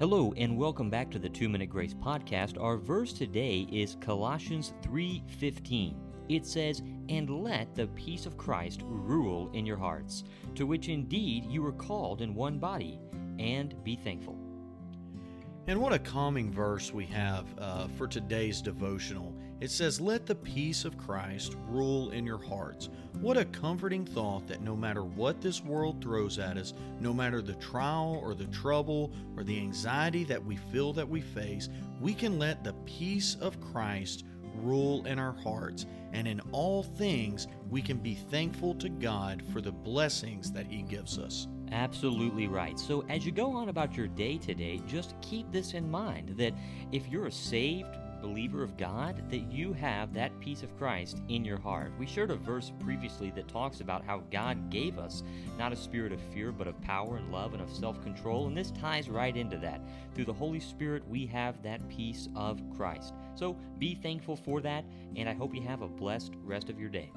Hello and welcome back to the 2 Minute Grace podcast. Our verse today is Colossians 3:15. It says, "And let the peace of Christ rule in your hearts, to which indeed you were called in one body, and be thankful." And what a calming verse we have uh, for today's devotional. It says, Let the peace of Christ rule in your hearts. What a comforting thought that no matter what this world throws at us, no matter the trial or the trouble or the anxiety that we feel that we face, we can let the peace of Christ rule in our hearts. And in all things, we can be thankful to God for the blessings that He gives us. Absolutely right. So, as you go on about your day today, just keep this in mind that if you're a saved believer of God, that you have that peace of Christ in your heart. We shared a verse previously that talks about how God gave us not a spirit of fear, but of power and love and of self control. And this ties right into that. Through the Holy Spirit, we have that peace of Christ. So, be thankful for that, and I hope you have a blessed rest of your day.